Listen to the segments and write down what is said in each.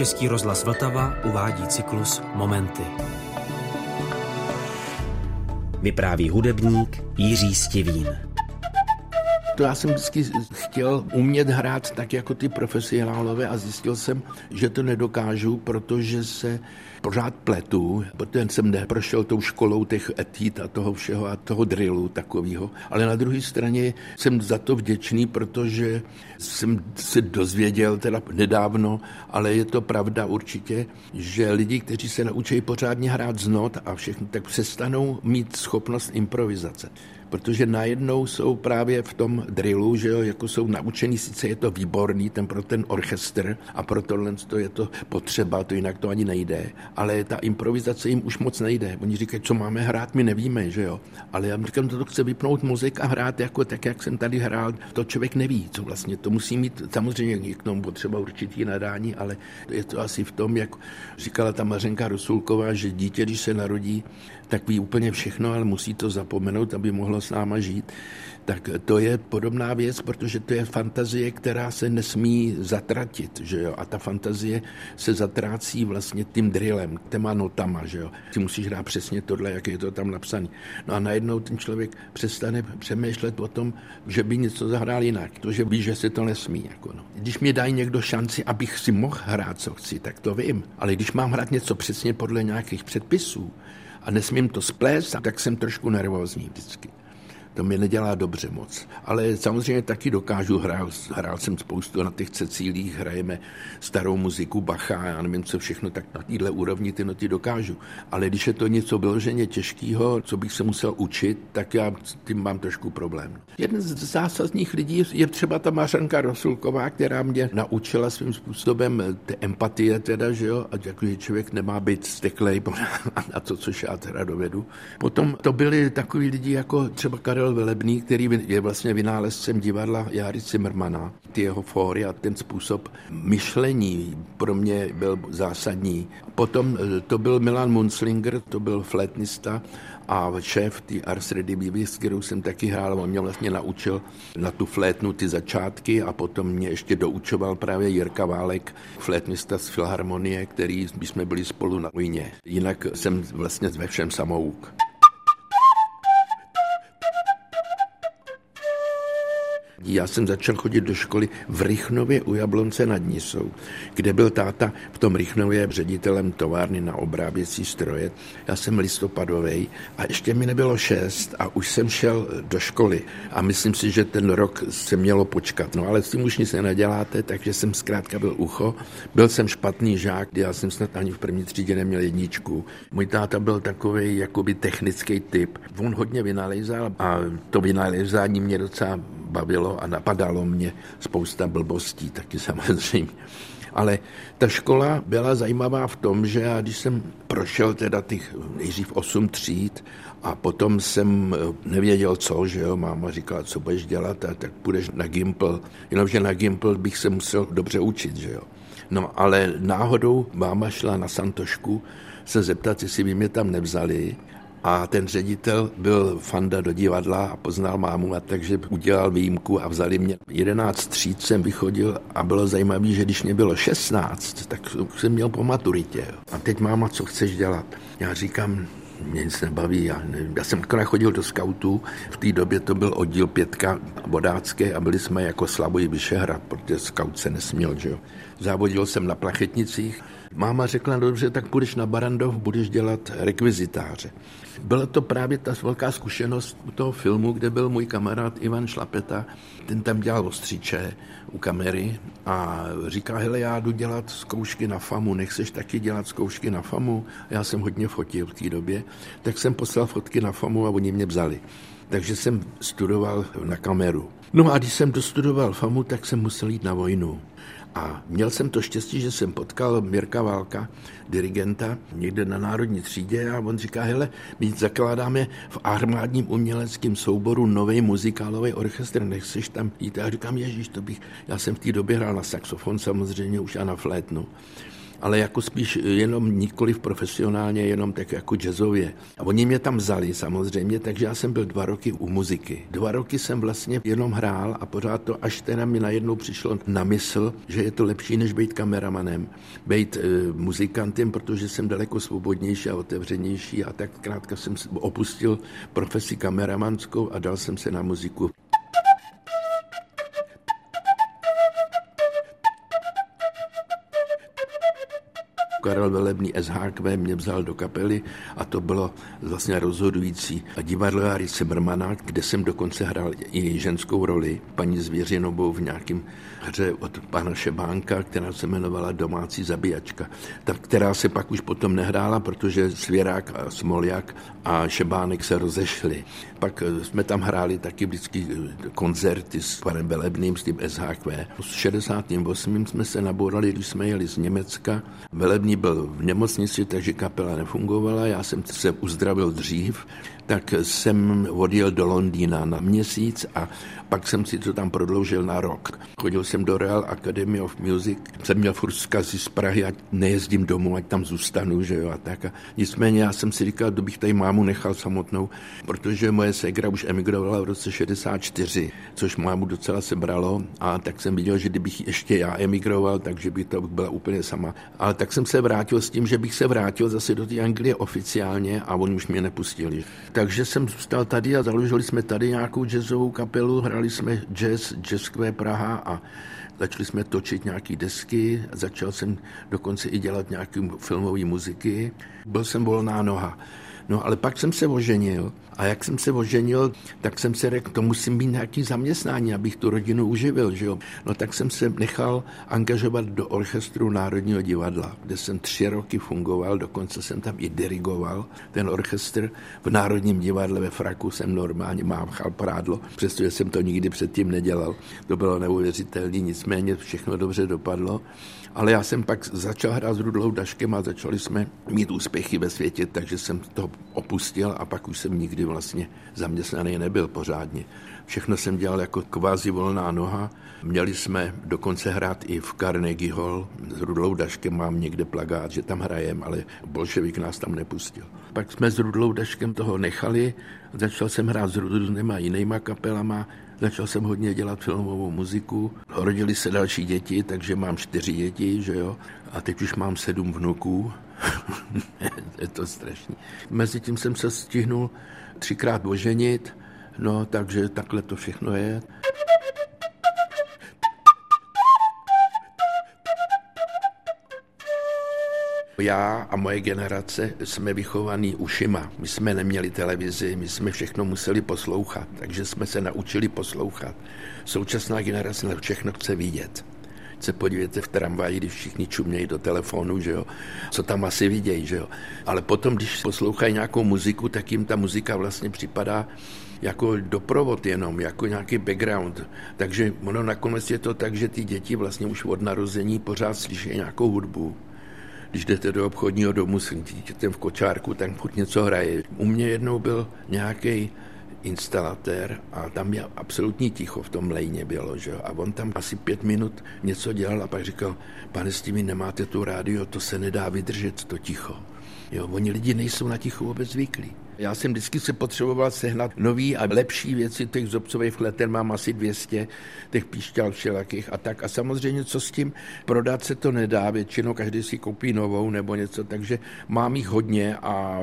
Český rozhlas Vltava uvádí cyklus Momenty. Vypráví hudebník Jiří Stivín. To já jsem vždycky chtěl umět hrát tak jako ty profesionálové a zjistil jsem, že to nedokážu, protože se pořád pletu, protože jsem neprošel tou školou těch etít a toho všeho a toho drillu takového. Ale na druhé straně jsem za to vděčný, protože jsem se dozvěděl teda nedávno, ale je to pravda určitě, že lidi, kteří se naučí pořádně hrát z not a všechno, tak přestanou mít schopnost improvizace protože najednou jsou právě v tom drillu, že jo, jako jsou naučení, sice je to výborný, ten pro ten orchestr a pro tohle to je to potřeba, to jinak to ani nejde, ale ta improvizace jim už moc nejde. Oni říkají, co máme hrát, my nevíme, že jo. Ale já říkám, to chce vypnout muzik a hrát jako tak, jak jsem tady hrál. To člověk neví, co vlastně. To musí mít samozřejmě k tomu potřeba určitý nadání, ale je to asi v tom, jak říkala ta Mařenka Rosulková, že dítě, když se narodí, tak ví úplně všechno, ale musí to zapomenout, aby mohlo s náma žít. Tak to je podobná věc, protože to je fantazie, která se nesmí zatratit, že jo? A ta fantazie se zatrácí vlastně tím drillem, těma notama, že jo? Ty musíš hrát přesně tohle, jak je to tam napsané. No a najednou ten člověk přestane přemýšlet o tom, že by něco zahrál jinak, to, že ví, že se to nesmí. Jako no. Když mi dají někdo šanci, abych si mohl hrát, co chci, tak to vím. Ale když mám hrát něco přesně podle nějakých předpisů, a nesmím to splést, tak jsem trošku nervózní vždycky. To mi nedělá dobře moc. Ale samozřejmě taky dokážu, hrál, hrál jsem spoustu na těch Cecílích, hrajeme starou muziku Bacha, já nevím co všechno, tak na téhle úrovni ty noty dokážu. Ale když je to něco vyloženě těžkého, co bych se musel učit, tak já s tím mám trošku problém. Jeden z zásadních lidí je třeba ta Mařanka Rosulková, která mě naučila svým způsobem ty empatie, teda, že jo, a jako, že člověk nemá být steklej a to, což já teda dovedu. Potom to byli takový lidi jako třeba Karel Karel Velebný, který je vlastně vynálezcem divadla Jary Zimmermana. Ty jeho fóry a ten způsob myšlení pro mě byl zásadní. Potom eh, to byl Milan Munzlinger, to byl flétnista a šéf ty Ars Redivivi, s kterou jsem taky hrál, on mě vlastně naučil na tu flétnu ty začátky a potom mě ještě doučoval právě Jirka Válek, flétnista z Filharmonie, který jsme byli spolu na Ujně. Jinak jsem vlastně ve všem samouk. Já jsem začal chodit do školy v Rychnově u Jablonce nad Nisou, kde byl táta v tom Rychnově ředitelem továrny na obráběcí stroje. Já jsem listopadový a ještě mi nebylo šest a už jsem šel do školy a myslím si, že ten rok se mělo počkat. No ale s tím už nic nenaděláte, takže jsem zkrátka byl ucho. Byl jsem špatný žák, já jsem snad ani v první třídě neměl jedničku. Můj táta byl takový jakoby technický typ. On hodně vynalézal a to vynalézání mě docela bavilo a napadalo mě spousta blbostí taky samozřejmě. Ale ta škola byla zajímavá v tom, že já když jsem prošel teda těch nejdřív 8 tříd a potom jsem eh, nevěděl co, že jo, máma říkala, co budeš dělat, a tak půjdeš na Gimpl, jenomže na Gimpl bych se musel dobře učit, že jo. No ale náhodou máma šla na Santošku se zeptat, jestli by mě tam nevzali a ten ředitel byl fanda do divadla a poznal mámu a takže udělal výjimku a vzali mě. 11 tříd jsem vychodil a bylo zajímavé, že když mě bylo 16, tak jsem měl po maturitě. A teď máma, co chceš dělat? Já říkám, mě nic nebaví. Já, nevím. já jsem akorát chodil do skautů, v té době to byl oddíl pětka vodácké a byli jsme jako Slaboj Vyšehrad, protože skaut se nesměl, že jo. Závodil jsem na plachetnicích. Máma řekla, no dobře, tak půjdeš na Barandov, budeš dělat rekvizitáře. Byla to právě ta velká zkušenost u toho filmu, kde byl můj kamarád Ivan Šlapeta, ten tam dělal ostříče u kamery a říká, hele, já jdu dělat zkoušky na FAMu, nechceš taky dělat zkoušky na FAMu? Já jsem hodně fotil v té době, tak jsem poslal fotky na FAMu a oni mě vzali. Takže jsem studoval na kameru. No a když jsem dostudoval FAMu, tak jsem musel jít na vojnu. A měl jsem to štěstí, že jsem potkal Mirka Válka, dirigenta, někde na národní třídě a on říká, hele, my zakládáme v armádním uměleckém souboru nový muzikálový orchestr, nechceš tam jít? A říkám, ježíš, to bych, já jsem v té době hrál na saxofon samozřejmě už a na flétnu. Ale jako spíš jenom nikoliv profesionálně, jenom tak jako jazzově. A oni mě tam vzali samozřejmě, takže já jsem byl dva roky u muziky. Dva roky jsem vlastně jenom hrál a pořád to, až teda mi najednou přišlo na mysl, že je to lepší, než být kameramanem, být e, muzikantem, protože jsem daleko svobodnější a otevřenější a tak krátka jsem opustil profesi kameramanskou a dal jsem se na muziku. Karel Velebný SHQ mě vzal do kapely a to bylo vlastně rozhodující. A divadlo Jary Sebermana, kde jsem dokonce hrál i ženskou roli, paní Zvěřinovou v nějakém hře od pana Šebánka, která se jmenovala Domácí zabíjačka, ta, která se pak už potom nehrála, protože Svěrák a Smoljak a Šebánek se rozešli. Pak eh, jsme tam hráli taky vždycky eh, koncerty s panem Velebným, s tím SHQ. V 68. jsme se nabourali, když jsme jeli z Německa. Velebný byl v nemocnici, takže kapela nefungovala. Já jsem se uzdravil dřív, tak jsem odjel do Londýna na měsíc a pak jsem si to tam prodloužil na rok. Chodil jsem do Real Academy of Music, jsem měl furt zkazy z Prahy, ať nejezdím domů, ať tam zůstanu, že jo, a tak. A nicméně já jsem si říkal, kdybych tady mámu nechal samotnou, protože moje ségra už emigrovala v roce 64, což mámu docela sebralo a tak jsem viděl, že kdybych ještě já emigroval, takže by to byla úplně sama. Ale tak jsem se vrátil s tím, že bych se vrátil zase do té Anglie oficiálně a oni už mě nepustili. Takže jsem zůstal tady a založili jsme tady nějakou jazzovou kapelu, hrali jsme jazz, jazzkvé Praha a začali jsme točit nějaké desky, začal jsem dokonce i dělat nějaké filmové muziky. Byl jsem volná noha. No ale pak jsem se oženil a jak jsem se oženil, tak jsem se řekl, to musím být nějaký zaměstnání, abych tu rodinu uživil, že jo. No tak jsem se nechal angažovat do orchestru Národního divadla, kde jsem tři roky fungoval, dokonce jsem tam i dirigoval ten orchestr. V Národním divadle ve fraku jsem normálně mámchal prádlo, přestože jsem to nikdy předtím nedělal. To bylo neuvěřitelné, nicméně všechno dobře dopadlo. Ale já jsem pak začal hrát s Rudlou Daškem a začali jsme mít úspěchy ve světě, takže jsem to opustil a pak už jsem nikdy vlastně zaměstnaný nebyl pořádně. Všechno jsem dělal jako kvázi volná noha. Měli jsme dokonce hrát i v Carnegie Hall. S Rudlou Daškem mám někde plagát, že tam hrajem, ale bolševik nás tam nepustil. Pak jsme s Rudlou Daškem toho nechali, začal jsem hrát s různýma jinýma kapelama, Začal jsem hodně dělat filmovou muziku. Rodili se další děti, takže mám čtyři děti, že jo. A teď už mám sedm vnuků. je to strašný. Mezitím jsem se stihnul třikrát oženit, no takže takhle to všechno je. Já a moje generace jsme vychovaní ušima. My jsme neměli televizi, my jsme všechno museli poslouchat, takže jsme se naučili poslouchat. Současná generace na všechno chce vidět se podívejte v tramvaji, když všichni čumějí do telefonu, že jo, co tam asi vidějí, že jo. Ale potom, když poslouchají nějakou muziku, tak jim ta muzika vlastně připadá jako doprovod jenom, jako nějaký background. Takže ono nakonec je to tak, že ty děti vlastně už od narození pořád slyší nějakou hudbu když jdete do obchodního domu s dítětem v kočárku, tak furt něco hraje. U mě jednou byl nějaký instalatér a tam je absolutní ticho v tom lejně bylo, že? a on tam asi pět minut něco dělal a pak říkal, pane s tím nemáte tu rádio, to se nedá vydržet, to ticho. Jo, oni lidi nejsou na ticho vůbec zvyklí. Já jsem vždycky se potřeboval sehnat nový a lepší věci, těch zobcových fleten mám asi 200, těch píšťal všelakých a tak. A samozřejmě, co s tím prodat se to nedá, většinou každý si koupí novou nebo něco, takže mám jich hodně a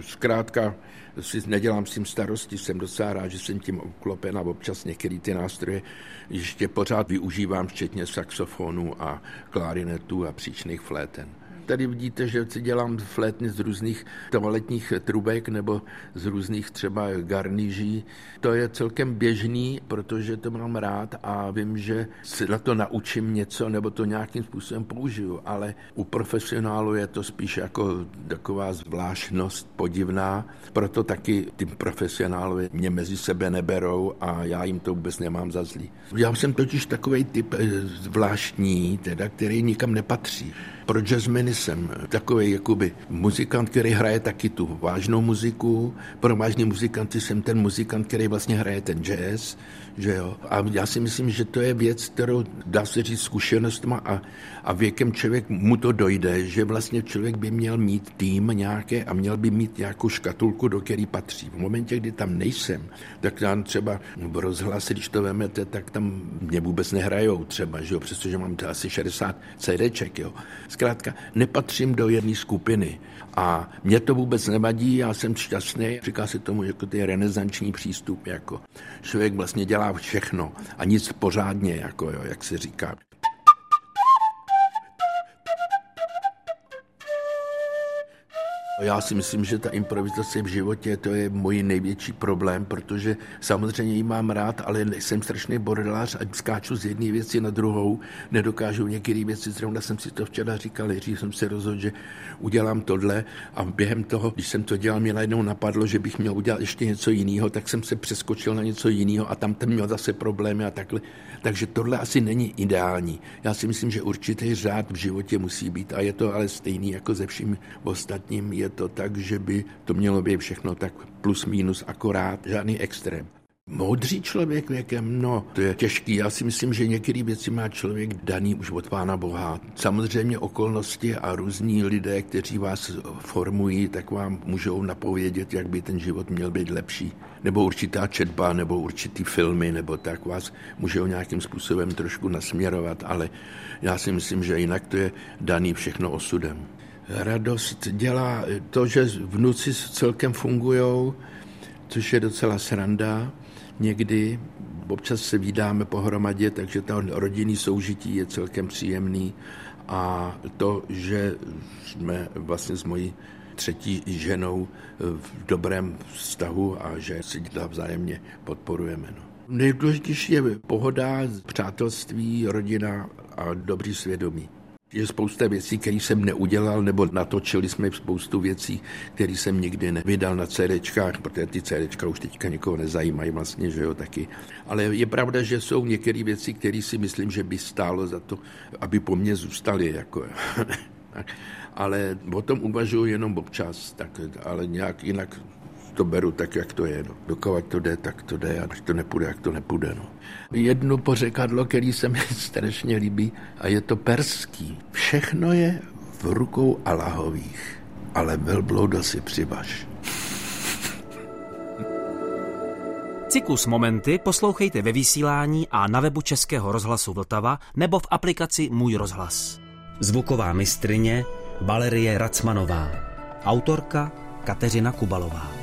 zkrátka si nedělám s tím starosti, jsem docela rád, že jsem tím obklopen a občas některé ty nástroje ještě pořád využívám, včetně saxofonu a klarinetu a příčných fléten tady vidíte, že si dělám flétny z různých toaletních trubek nebo z různých třeba garniží. To je celkem běžný, protože to mám rád a vím, že si na to naučím něco nebo to nějakým způsobem použiju, ale u profesionálu je to spíš jako taková zvláštnost podivná, proto taky ty profesionálové mě mezi sebe neberou a já jim to vůbec nemám za zlý. Já jsem totiž takový typ eh, zvláštní, teda, který nikam nepatří. Pro jazzmeny jsem takový jakoby muzikant, který hraje taky tu vážnou muziku. Pro vážný muzikanty jsem ten muzikant, který vlastně hraje ten jazz, že jo. A já si myslím, že to je věc, kterou dá se říct zkušenostma a, a věkem člověk mu to dojde, že vlastně člověk by měl mít tým nějaké a měl by mít nějakou škatulku, do který patří. V momentě, kdy tam nejsem, tak tam třeba v rozhlase, když to vemete, tak tam mě vůbec nehrajou třeba, že jo, přestože mám asi 60 CDček, jo. Zkrátka, nepatřím do jedné skupiny. A mě to vůbec nevadí, já jsem šťastný. Říká se tomu jako ty renesanční přístup, jako člověk vlastně dělá všechno a nic pořádně, jako jo, jak se říká. Já si myslím, že ta improvizace v životě to je můj největší problém, protože samozřejmě ji mám rád, ale jsem strašný bordelář a skáču z jedné věci na druhou, nedokážu některé věci, zrovna jsem si to včera říkal, nejdřív jsem se rozhodl, že udělám tohle a během toho, když jsem to dělal, mě najednou napadlo, že bych měl udělat ještě něco jiného, tak jsem se přeskočil na něco jiného a tam ten měl zase problémy a takhle. Takže tohle asi není ideální. Já si myslím, že určitý řád v životě musí být a je to ale stejný jako ze vším ostatním. Je to tak, že by to mělo být všechno tak plus minus akorát, žádný extrém. Moudří člověk věkem, no, to je těžký. Já si myslím, že některé věci má člověk daný už od Pána Boha. Samozřejmě okolnosti a různí lidé, kteří vás formují, tak vám můžou napovědět, jak by ten život měl být lepší. Nebo určitá četba, nebo určitý filmy, nebo tak vás můžou nějakým způsobem trošku nasměrovat, ale já si myslím, že jinak to je daný všechno osudem. Radost dělá to, že vnuci celkem fungují, což je docela sranda někdy. Občas se vydáme pohromadě, takže to rodinný soužití je celkem příjemný. A to, že jsme vlastně s mojí třetí ženou v dobrém vztahu a že si vzájemně podporujeme. No. Nejdůležitější je pohoda, přátelství, rodina a dobrý svědomí. Je spousta věcí, které jsem neudělal, nebo natočili jsme spoustu věcí, které jsem nikdy nevydal na CDčkách, protože ty CDčka už teďka nikoho nezajímají vlastně, že jo, taky. Ale je pravda, že jsou některé věci, které si myslím, že by stálo za to, aby po mně zůstaly, jako, ale o tom uvažuji jenom občas, tak, ale nějak jinak to beru tak, jak to je. No. Dokovat to jde, tak to jde, a když to nepůjde, jak to nepůjde. No. Jedno pořekadlo, který se mi strašně líbí, a je to perský. Všechno je v rukou Allahových, ale velblouda si přivaž. Cyklus Momenty poslouchejte ve vysílání a na webu Českého rozhlasu Vltava nebo v aplikaci Můj rozhlas. Zvuková mistrině Valerie Racmanová. Autorka Kateřina Kubalová.